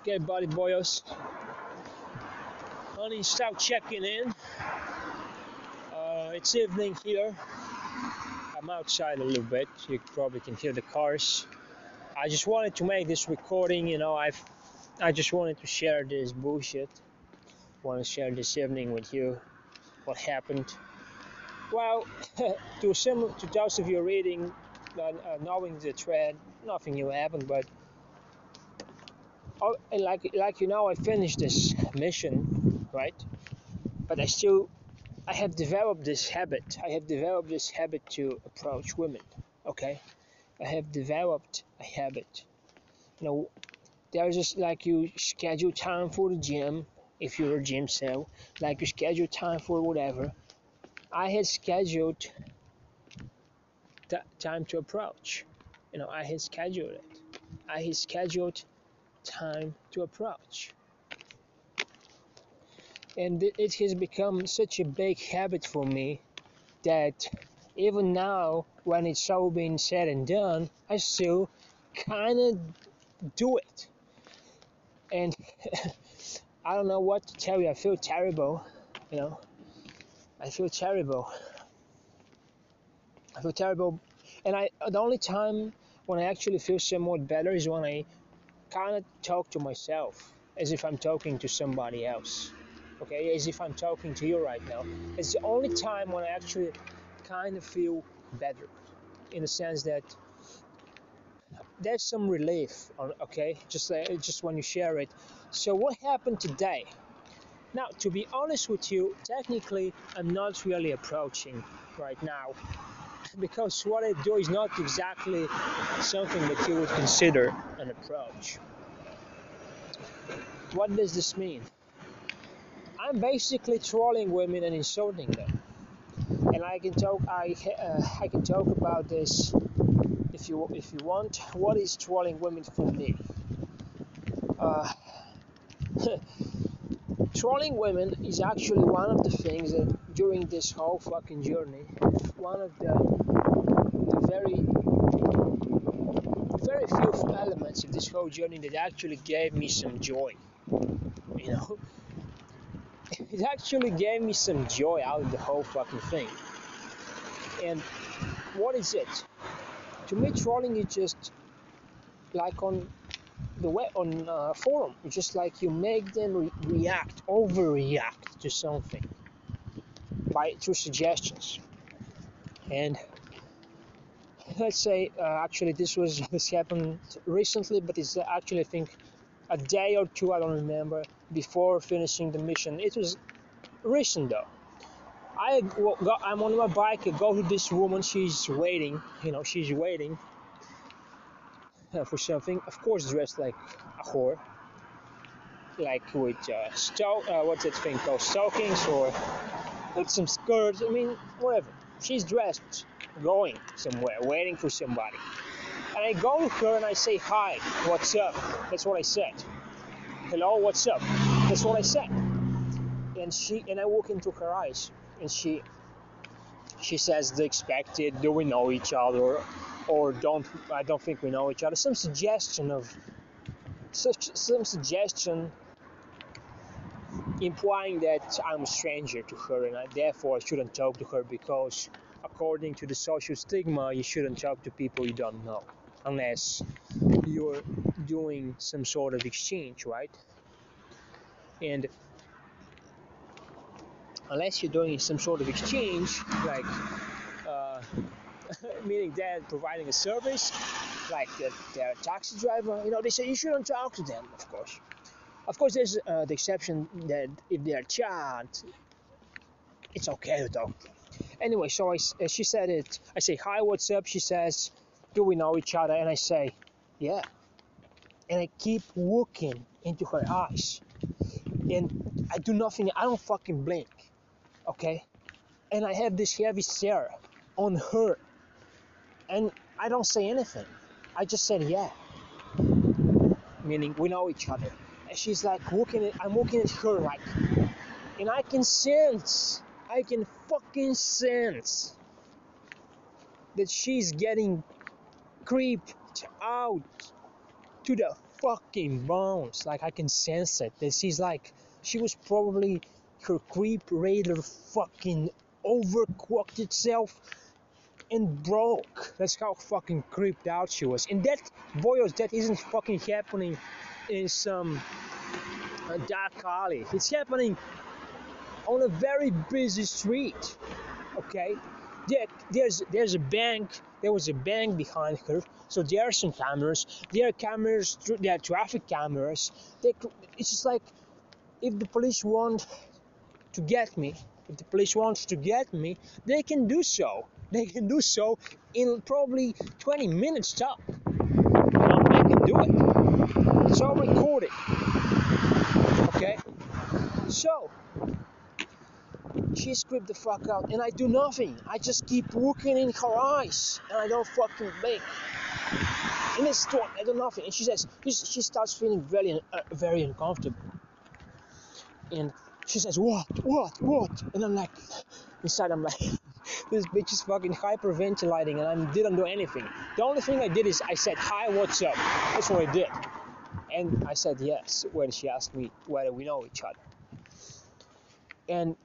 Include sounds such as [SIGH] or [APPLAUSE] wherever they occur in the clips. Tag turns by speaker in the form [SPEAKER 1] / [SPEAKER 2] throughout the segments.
[SPEAKER 1] Okay, buddy boyos. Honey, start checking in. Uh, it's evening here. I'm outside a little bit. You probably can hear the cars. I just wanted to make this recording. You know, I've I just wanted to share this bullshit. Want to share this evening with you what happened. Well, [LAUGHS] to some to those of you reading, uh, uh, knowing the thread, nothing new happened, but Oh, like like you know, I finished this mission, right? But I still, I have developed this habit. I have developed this habit to approach women. Okay, I have developed a habit. You know, there's just like you schedule time for the gym if you're a gymcel, like you schedule time for whatever. I had scheduled t- time to approach. You know, I had scheduled it. I had scheduled time to approach. And it has become such a big habit for me that even now, when it's all been said and done, I still kind of do it. And [LAUGHS] I don't know what to tell you. I feel terrible, you know. I feel terrible. I feel terrible, and I the only time when I actually feel somewhat better is when I kind of talk to myself as if I'm talking to somebody else. Okay, as if I'm talking to you right now. It's the only time when I actually kind of feel better, in the sense that there's some relief. On okay, just uh, just when you share it. So what happened today? Now, to be honest with you, technically, I'm not really approaching right now because what I do is not exactly something that you would consider an approach. What does this mean? I'm basically trolling women and insulting them, and I can talk. I uh, I can talk about this if you if you want. What is trolling women for me? Uh, [LAUGHS] trolling women is actually one of the things that during this whole fucking journey, one of the, the very very few elements of this whole journey that actually gave me some joy. You know, [LAUGHS] it actually gave me some joy out of the whole fucking thing. And what is it? To me, trolling is just like on the way on uh, forum. Just like you make them re- react, overreact to something by through suggestions. And let's say, uh, actually, this was [LAUGHS] this happened recently, but it's actually I think a day or two, I don't remember, before finishing the mission. It was recent though. I go, I'm on my bike. I go to this woman. She's waiting. You know, she's waiting for something. Of course, dressed like a whore, like with uh, uh, what's that thing called stockings or with some skirts. I mean, whatever. She's dressed, going somewhere, waiting for somebody. And I go to her and I say, "Hi, what's up?" That's what I said. Hello, what's up? That's what I said. And she and I walk into her eyes, and she she says the expected. Do we know each other? Or don't I don't think we know each other. Some suggestion of such some suggestion implying that I'm a stranger to her and I, therefore I shouldn't talk to her because according to the social stigma you shouldn't talk to people you don't know unless you're doing some sort of exchange, right? And unless you're doing some sort of exchange, like meaning they're providing a service, like they're a taxi driver. You know, they say you shouldn't talk to them, of course. Of course, there's uh, the exception that if they're child, it's okay to talk. Anyway, so I, uh, she said it. I say, hi, what's up? She says, do we know each other? And I say, yeah. And I keep looking into her eyes. And I do nothing. I don't fucking blink. Okay? And I have this heavy stare on her and I don't say anything. I just said yeah, meaning we know each other. And she's like looking at, I'm looking at her like, and I can sense, I can fucking sense that she's getting creeped out to the fucking bones. Like I can sense it. That she's like, she was probably her creep radar fucking overcooked itself and broke. That's how fucking creeped out she was. And that, boyos, that isn't fucking happening in some uh, dark alley. It's happening on a very busy street. Okay, there, there's there's a bank. There was a bank behind her, so there are some cameras. There are cameras. There are traffic cameras. They, it's just like if the police want to get me, if the police wants to get me, they can do so. [LAUGHS] They can do so in probably 20 minutes top. Know, they can do it. It's all recorded. Okay? So, she creeped the fuck out, and I do nothing. I just keep looking in her eyes, and I don't fucking blink. And it's I do nothing. And she says, she starts feeling very, uh, very uncomfortable. And she says, what, what, what? And I'm like, inside I'm like, this bitch is fucking hyperventilating, and I didn't do anything. The only thing I did is I said, hi, what's up? That's what I did. And I said yes when she asked me whether we know each other and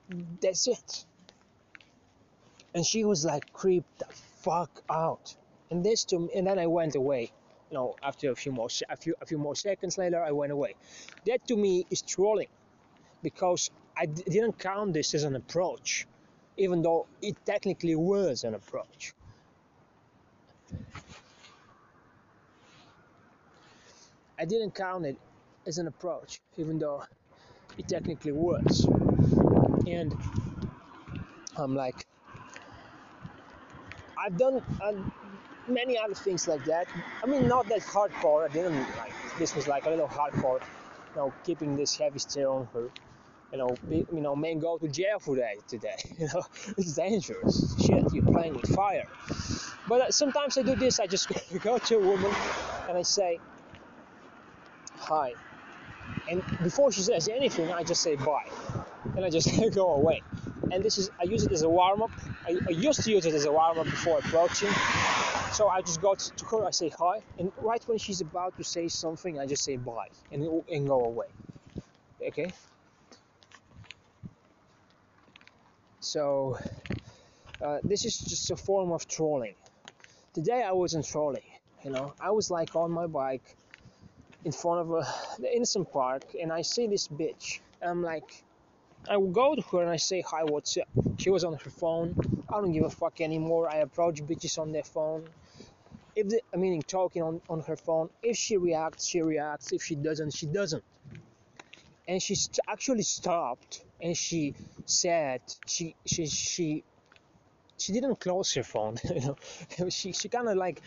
[SPEAKER 1] that's it. And she was like creeped the fuck out. And this to me, and then I went away. You know, after a few more a few a few more seconds later, I went away. That to me is trolling, because I d- didn't count this as an approach, even though it technically was an approach. I didn't count it as an approach, even though it technically was and I'm like, I've done uh, many other things like that. I mean, not that hardcore. I didn't like this was like a little hardcore. You know, keeping this heavy stare on her. You know, you know, men go to jail for that today. [LAUGHS] You know, it's dangerous. Shit, you're playing with fire. But uh, sometimes I do this. I just [LAUGHS] go to a woman and I say, "Hi," and before she says anything, I just say bye and I just [LAUGHS] go away. And this is I use it as a warm up. I, I used to use it as a warm up before approaching. So I just go to her, I say hi, and right when she's about to say something, I just say bye and and go away. Okay. So uh, this is just a form of trolling. Today I wasn't trolling. You know, I was like on my bike in front of a, the innocent park, and I see this bitch. I'm like, I will go to her and I say, Hi, what's up? She was on her phone. I don't give a fuck anymore. I approach bitches on their phone. If the, I mean, talking on, on her phone. If she reacts, she reacts. If she doesn't, she doesn't. And she st- actually stopped and she said, she, she, she, she didn't close her phone. [LAUGHS] you know, she, she kind of like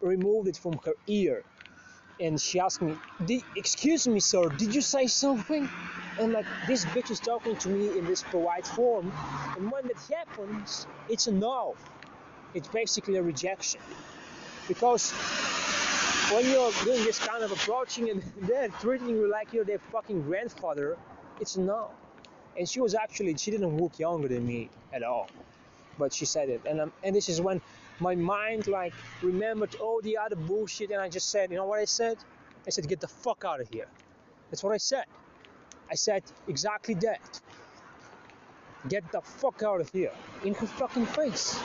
[SPEAKER 1] removed it from her ear and she asked me, "Excuse me, sir, did you say something?" And like this bitch is talking to me in this polite form, and when that happens, it's a no. It's basically a rejection, because when you're doing this kind of approaching and [LAUGHS] they're treating you like you're their fucking grandfather, it's no. And she was actually she didn't look younger than me at all, but she said it, and um, and this is when my mind like remembered all the other bullshit and I just said, you know what I said? I said, get the fuck out of here. That's what I said. I said exactly that. Get the fuck out of here. In her fucking face.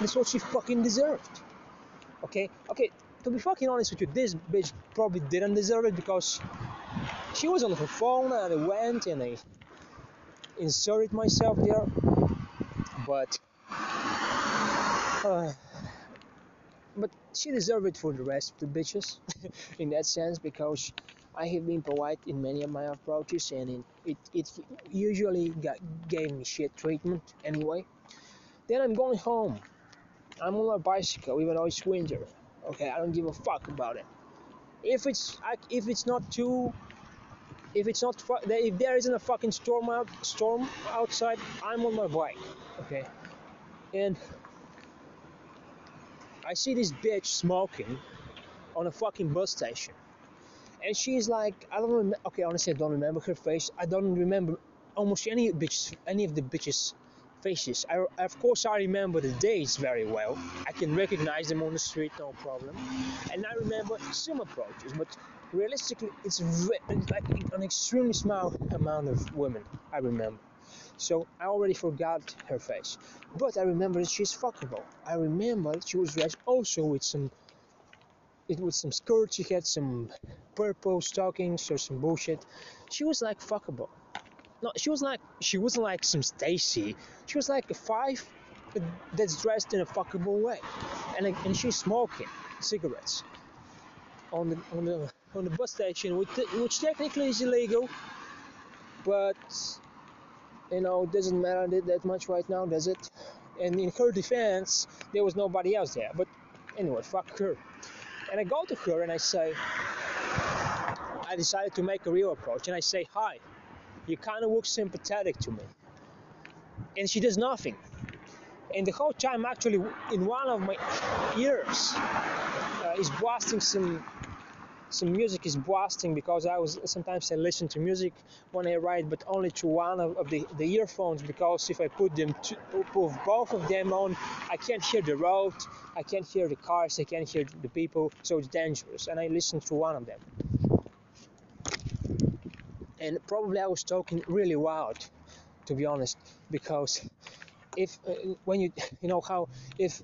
[SPEAKER 1] That's what she fucking deserved. Okay? Okay, to be fucking honest with you, this bitch probably didn't deserve it because she was on her phone and I went and I inserted myself there. But uh, but she deserved it for the rest of the bitches, [LAUGHS] in that sense, because I have been polite in many of my approaches, and it, it, usually got, gave me shit treatment anyway. Then I'm going home. I'm on a bicycle, even though it's winter. Okay, I don't give a fuck about it. If it's if it's not too, if it's not if there isn't a fucking storm out storm outside, I'm on my bike. Okay, and I see this bitch smoking on a fucking bus station. And she's like, I don't remember. Okay, honestly, I don't remember her face. I don't remember almost any bitch, any of the bitches' faces. I, of course, I remember the dates very well. I can recognize them on the street, no problem. And I remember some approaches, but realistically, it's like an extremely small amount of women I remember. So I already forgot her face, but I remember that she's fuckable. I remember she was dressed also with some, it with some skirts. She had some purple stockings or some bullshit. She was like fuckable. No, she was like she wasn't like some Stacy. She was like a five that's dressed in a fuckable way, and and she's smoking cigarettes on the on the on the bus station, which, which technically is illegal, but you know doesn't matter that much right now, does it? And in her defense, there was nobody else there. But anyway, fuck her. And I go to her and I say, I decided to make a real approach, and I say, hi, you kind of look sympathetic to me. And she does nothing. And the whole time, actually, in one of my ears, uh, is blasting some some music is blasting because I was sometimes I listen to music when I ride, but only to one of, of the, the earphones because if I put them to, put both of them on, I can't hear the road, I can't hear the cars, I can't hear the people, so it's dangerous. And I listen to one of them. And probably I was talking really loud, to be honest, because if uh, when you [LAUGHS] you know how if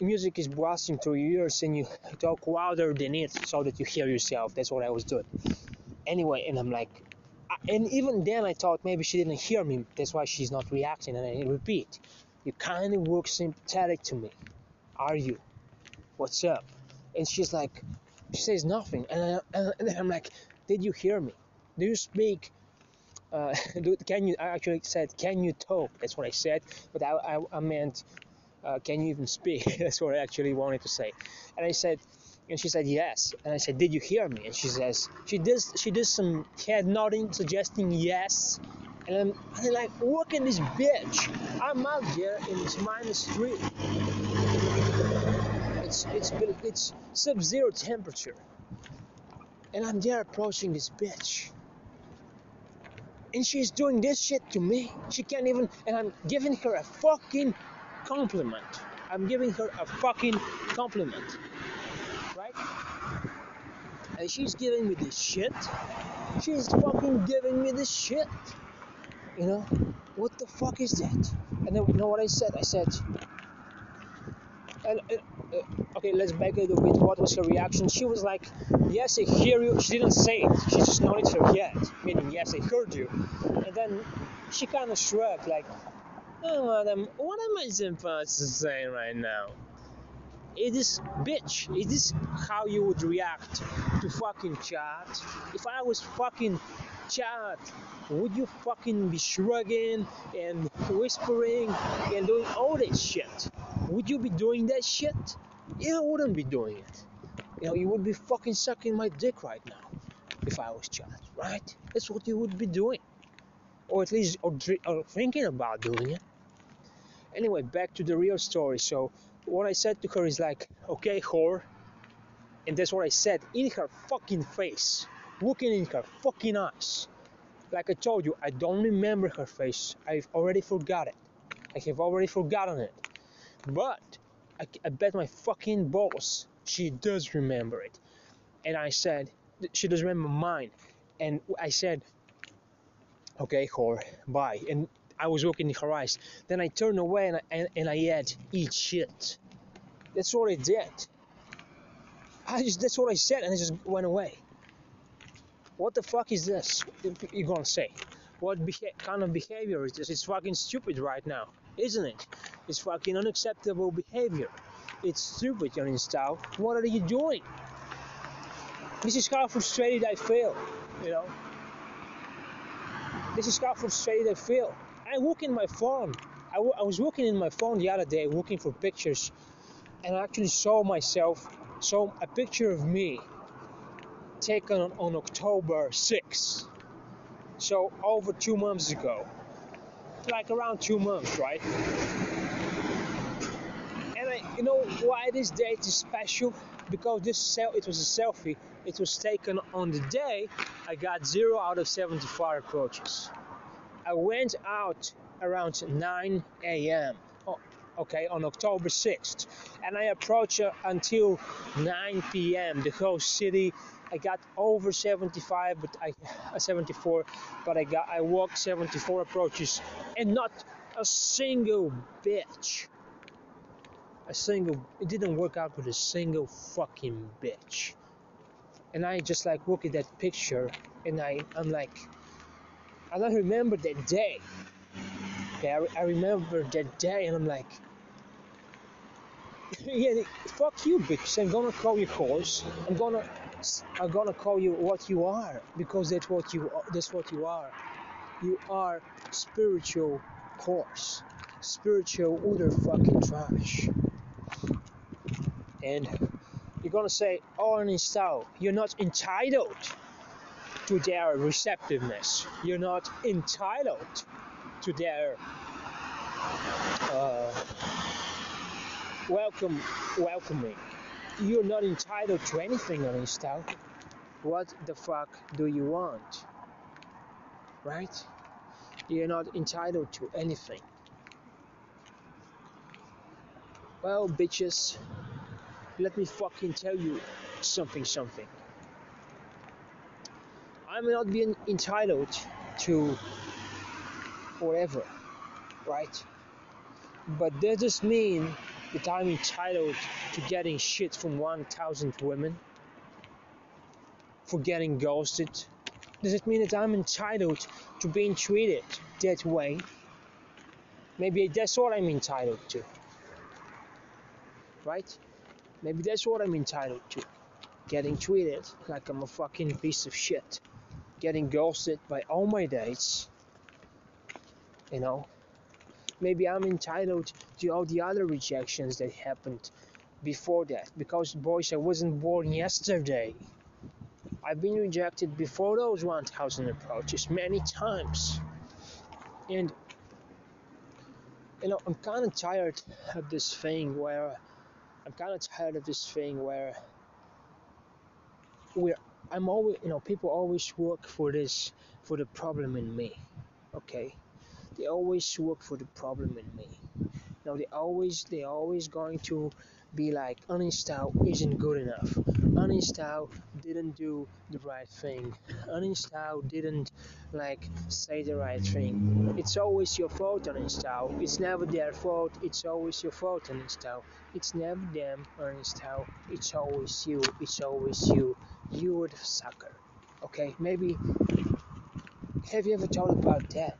[SPEAKER 1] music is blasting through your ears and you talk louder than it so that you hear yourself. That's what I was doing. Anyway, and I'm like, and even then I thought maybe she didn't hear me. That's why she's not reacting. And I repeat, you kind of look sympathetic to me. Are you? What's up? And she's like, she says nothing. And, I, and I'm like, did you hear me? Do you speak? Uh, [LAUGHS] can you? I actually said, can you talk? That's what I said, but I, I, I meant uh, can you even speak? [LAUGHS] That's what I actually wanted to say. And I said, and she said yes. And I said, did you hear me? And she says, she does, she does some head nodding, suggesting yes. And I'm, I'm like, look at this bitch. I'm out here in it's minus three. It's it's it's sub-zero temperature, and I'm there approaching this bitch. And she's doing this shit to me. She can't even, and I'm giving her a fucking compliment. I'm giving her a fucking compliment. Right? And she's giving me this shit. She's fucking giving me this shit. You know? What the fuck is that? And then you know what I said? I said, and, uh, Uh, okay, let's back it a bit. What was her reaction? She was like, "Yes, I hear you." She didn't say it. She just nodded her head, meaning, "Yes, I heard you." And then she kind of shrugged, like, oh, what am, what am I supposed to say right now? It is bitch. Is this how you would react to fucking Chad? If I was fucking Chad, would you fucking be shrugging and whispering and doing all that shit? Would you be doing that shit? Yeah, I wouldn't be doing it. You know, you would be fucking sucking my dick right now if I was Chad, right? That's what you would be doing. Or at least or, or thinking about doing it anyway, back to the real story. So what I said to her is like, okay, whore. And that's what I said in her fucking face, looking in her fucking eyes. Like I told you, I don't remember her face. I've already forgot it. I have already forgotten it. But I, I bet my fucking boss, she does remember it. And I said, she does remember mine. And I said, okay, whore, bye. And I was looking in her eyes. Then I turned away and I, and, and I had eat shit. That's what I did. I just that's what I said and I just went away. What the fuck is this? You're gonna say. What beha- kind of behavior is this? It's fucking stupid right now, isn't it? It's fucking unacceptable behavior. It's stupid, Uninstall. What are you doing? This is how frustrated I feel, you know. This is how frustrated I feel. I look in my phone. I, w- I was looking in my phone the other day, looking for pictures, and I actually saw myself, saw a picture of me taken on, October 6th. So over two months ago, like around two months, right? And I, you know why this date is special? Because this sel- it was a selfie. It was taken on the day I got zero out of 75 approaches. I went out around 9 a.m. Okay, on October 6th. And I approached until 9 p.m. The whole city. I got over 75, but I uh, 74, but I got I walked 74 approaches, and not a single bitch. A single. It didn't work out with a single fucking bitch. And I just like look at that picture, and I I'm like, I don't remember that day. Okay, I, I remember that day, and I'm like, [LAUGHS] yeah, fuck you, bitch. I'm gonna call you horse. I'm gonna, I'm gonna call you what you are because that's what you, that's what you are. You are spiritual horse, spiritual utter fucking trash. And you're gonna say, oh, uninstall. You're not entitled to their receptiveness. You're not entitled to their uh, welcome, welcoming. You're not entitled to anything on Insta. What the fuck do you want? Right? You're not entitled to anything. Well, bitches, let me fucking tell you something, something. I'm not being entitled to whatever, right? But does this mean that I'm entitled to getting shit from 1,000 women? For getting ghosted? Does it mean that I'm entitled to being treated that way? Maybe that's what I'm entitled to. Right? Maybe that's what I'm entitled to. Getting treated like I'm a fucking piece of shit. Getting ghosted by all my dates. You know? Maybe I'm entitled to all the other rejections that happened before that because boys I wasn't born yesterday. I've been rejected before those 1000 approaches many times. And you know I'm kind of tired of this thing where I'm kind of tired of this thing where we're I'm always you know people always work for this for the problem in me okay they always work for the problem in me. Now they always they always going to be like uninstall isn't good enough. Uninstall didn't do the right thing. Uninstall didn't like say the right thing. It's always your fault uninstall. It's never their fault. It's always your fault uninstall. It's never them uninstall. It's always you. It's always you. You're the sucker. Okay, maybe have you ever thought about that?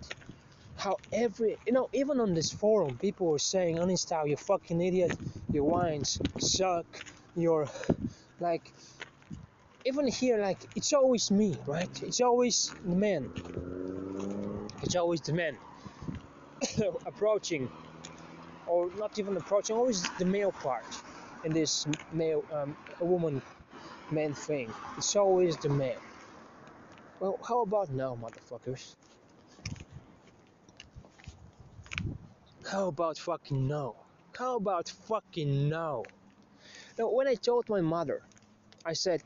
[SPEAKER 1] How every you know even on this forum people were saying uninstall you fucking idiot. Your wines suck. Your like even here like it's always me right? It's always the man. It's always the man [LAUGHS] approaching or not even approaching always the male part in this male um, woman man thing. It's always the man. Well how about now motherfuckers How about fucking no? How about fucking no? Now, when I told my mother, I said,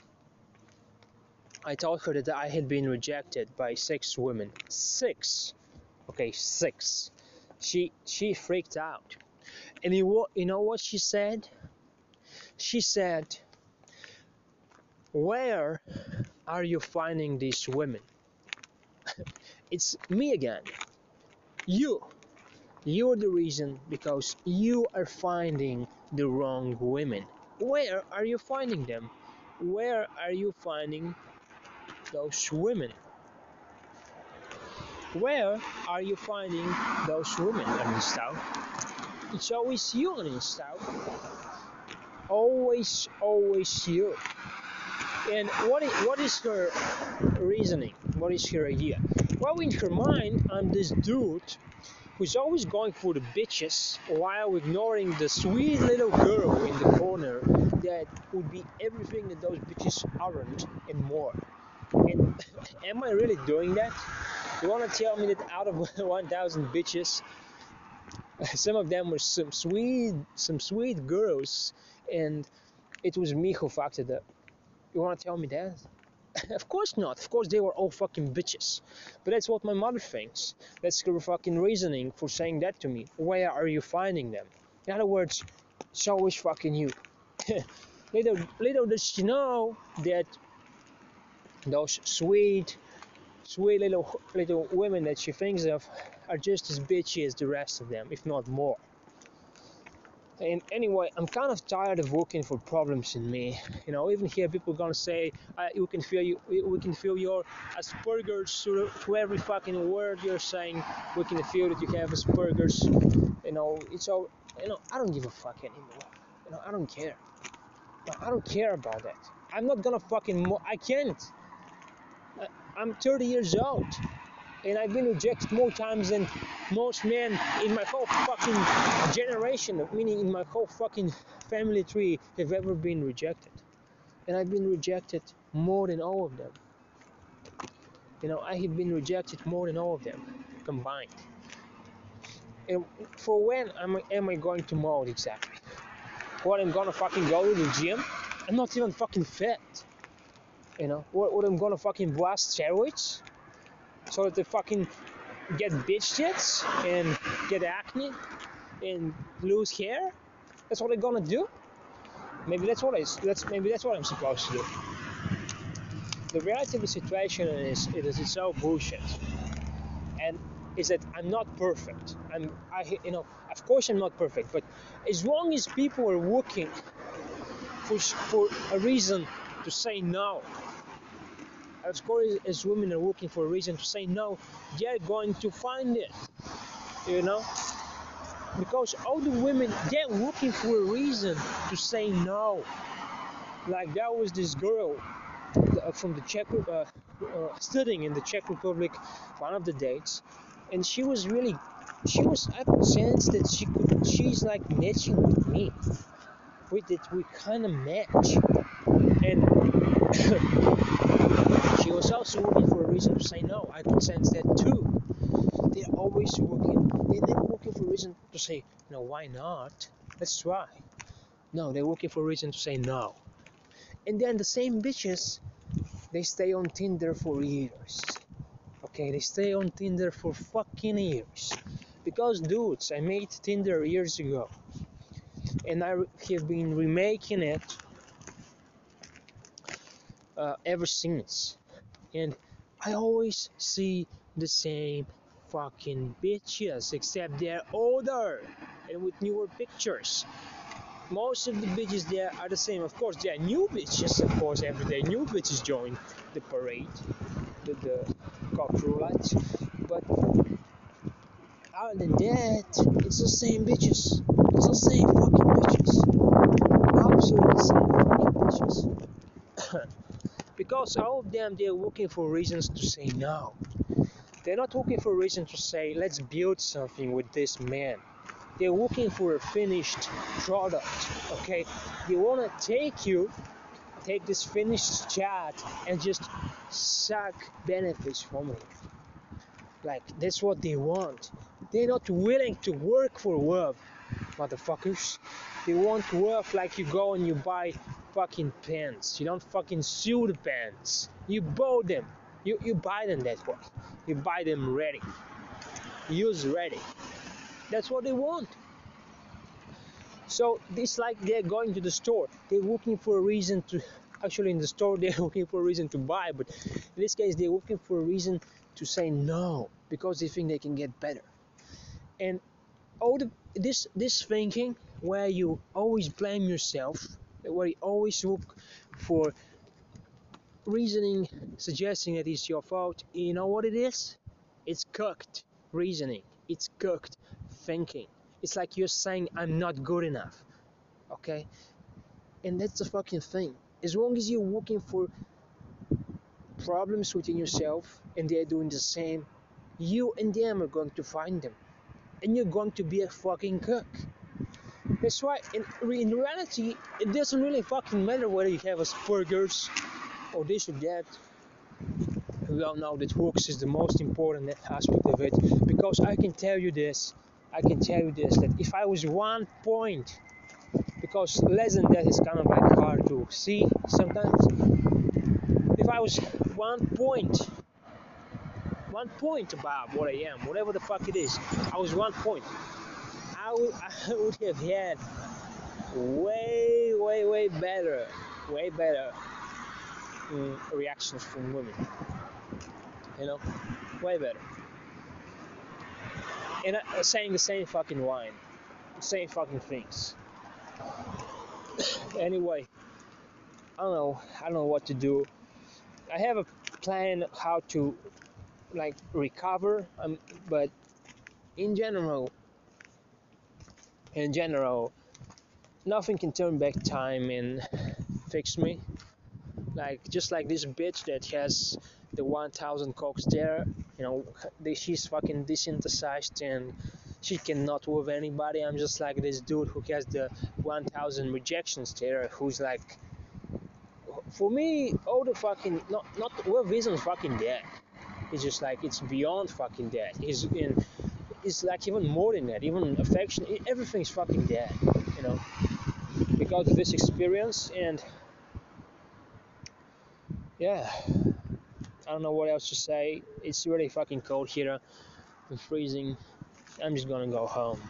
[SPEAKER 1] I told her that I had been rejected by six women. Six. Okay, six. She she freaked out. And you, you know what she said? She said, Where are you finding these women? [LAUGHS] it's me again. You. You're the reason because you are finding the wrong women. Where are you finding them? Where are you finding those women? Where are you finding those women, Uninstall? It's always you, Uninstall. Always, always you. And what is, what is her reasoning? What is her idea? Well, in her mind, I'm this dude who's always going for the bitches while ignoring the sweet little girl in the corner that would be everything that those bitches aren't and more. And [LAUGHS] am I really doing that? You want to tell me that out of [LAUGHS] 1,000 bitches, [LAUGHS] some of them were some sweet, some sweet girls, and it was me who fucked it up. You want to tell me that? [LAUGHS] of course not. Of course they were all fucking bitches. But that's what my mother thinks. That's her fucking reasoning for saying that to me. Where are you finding them? In other words, it's always fucking you. [LAUGHS] little, little does she know that those sweet, sweet little little women that she thinks of are just as bitchy as the rest of them, if not more. And anyway, I'm kind of tired of looking for problems in me. You know, even here people gonna say you can feel you, we can feel your Asperger's through every fucking word you're saying. We can feel that you have Asperger's. You know, it's all. You know, I don't give a fuck anymore. You know, I don't care. I don't care about that. I'm not gonna fucking. Mo- I can't. I'm 30 years old and I've been rejected more times than most men in my whole fucking generation, meaning in my whole fucking family tree, have ever been rejected. And I've been rejected more than all of them. You know, I have been rejected more than all of them combined. And for when am I, am I going to mold exactly? What I'm gonna fucking go to the gym? I'm not even fucking fit. You know, what, what I'm gonna fucking blast steroids? So that they fucking get bitch tits and get acne and lose hair. That's what they're gonna do. Maybe that's what I, that's maybe that's what I'm supposed to do. The reality of the situation is it is it's so bullshit, and is that I'm not perfect. I'm I you know of course I'm not perfect, but as long as people are working for for a reason to say no of course, as women are looking for a reason to say no, they're going to find it. You know? Because all the women, they're looking for a reason to say no. Like, there was this girl uh, from the Czech, uh, uh, studying in the Czech Republic, one of the dates, and she was really, she was, I could sense that she could, she's like matching with me. With it, we kind of match. And [COUGHS] [COUGHS] was also looking for a reason to say no. I could sense that too. They're always looking. They're never looking for a reason to say no. Why not? Let's try. No, they're looking for a reason to say no. And then the same bitches, they stay on Tinder for years. Okay, they stay on Tinder for fucking years. Because dudes, I made Tinder years ago, and I have been remaking it uh, ever since. And I always see the same fucking bitches, except they're older and with newer pictures. Most of the bitches there are the same. Of course, there are new bitches, of course, every day. New bitches join the parade, the, the roulette. But other than that, it's the same bitches. It's the same fucking bitches. Absolutely same. Because all of them they're looking for reasons to say no. They're not looking for a reason to say let's build something with this man. They're looking for a finished product. Okay, they want to take you, take this finished Chad and just suck benefits from it. Like that's what they want. They're not willing to work for love, motherfuckers. They want love like you go and you buy fucking pants. You don't fucking sew the pants. You buy them. You, you buy them that way. You buy them ready. Use ready. That's what they want. So it's like they're going to the store. They're looking for a reason to actually in the store [LAUGHS] they're looking for a reason to buy, but in this case they're looking for a reason to say no because they think they can get better. And all the this this thinking where you always blame yourself where you always look for reasoning suggesting that it's your fault. You know what it is? It's cooked reasoning. It's cooked thinking. It's like you're saying I'm not good enough. Okay? And that's the fucking thing. As long as you're looking for problems within yourself and they're doing the same, you and them are going to find them. And you're going to be a fucking cook. That's why in, in reality, it doesn't really fucking matter whether you have Asperger's or this or that. We all know that works is the most important aspect of it because I can tell you this. I can tell you this that if I was one point, because less than that is kind of like hard to see sometimes. If I was one point, one point above what I am, whatever the fuck it is, I was one point. I would, [LAUGHS] I would have had way, way, way better, way better mm, reactions from women. You know, way better. And uh, saying the same fucking line, same fucking things. [COUGHS] anyway, I don't know. I don't know what to do. I have a plan how to like recover, um, but in general, in general, nothing can turn back time and fix me. Like just like this bitch that has the 1000 cocks there, you know, she's fucking desynthesized and she cannot with anybody. I'm just like this dude who has the 1000 rejections there, who's like, for me, all the fucking not not well, Vision's fucking dead. It's just like it's beyond fucking dead. He's in, it's like even more than that. Even affection, everything's fucking dead. You know, because of this experience and yeah. I don't know what else to say. It's really fucking cold here. I'm freezing. I'm just gonna go home.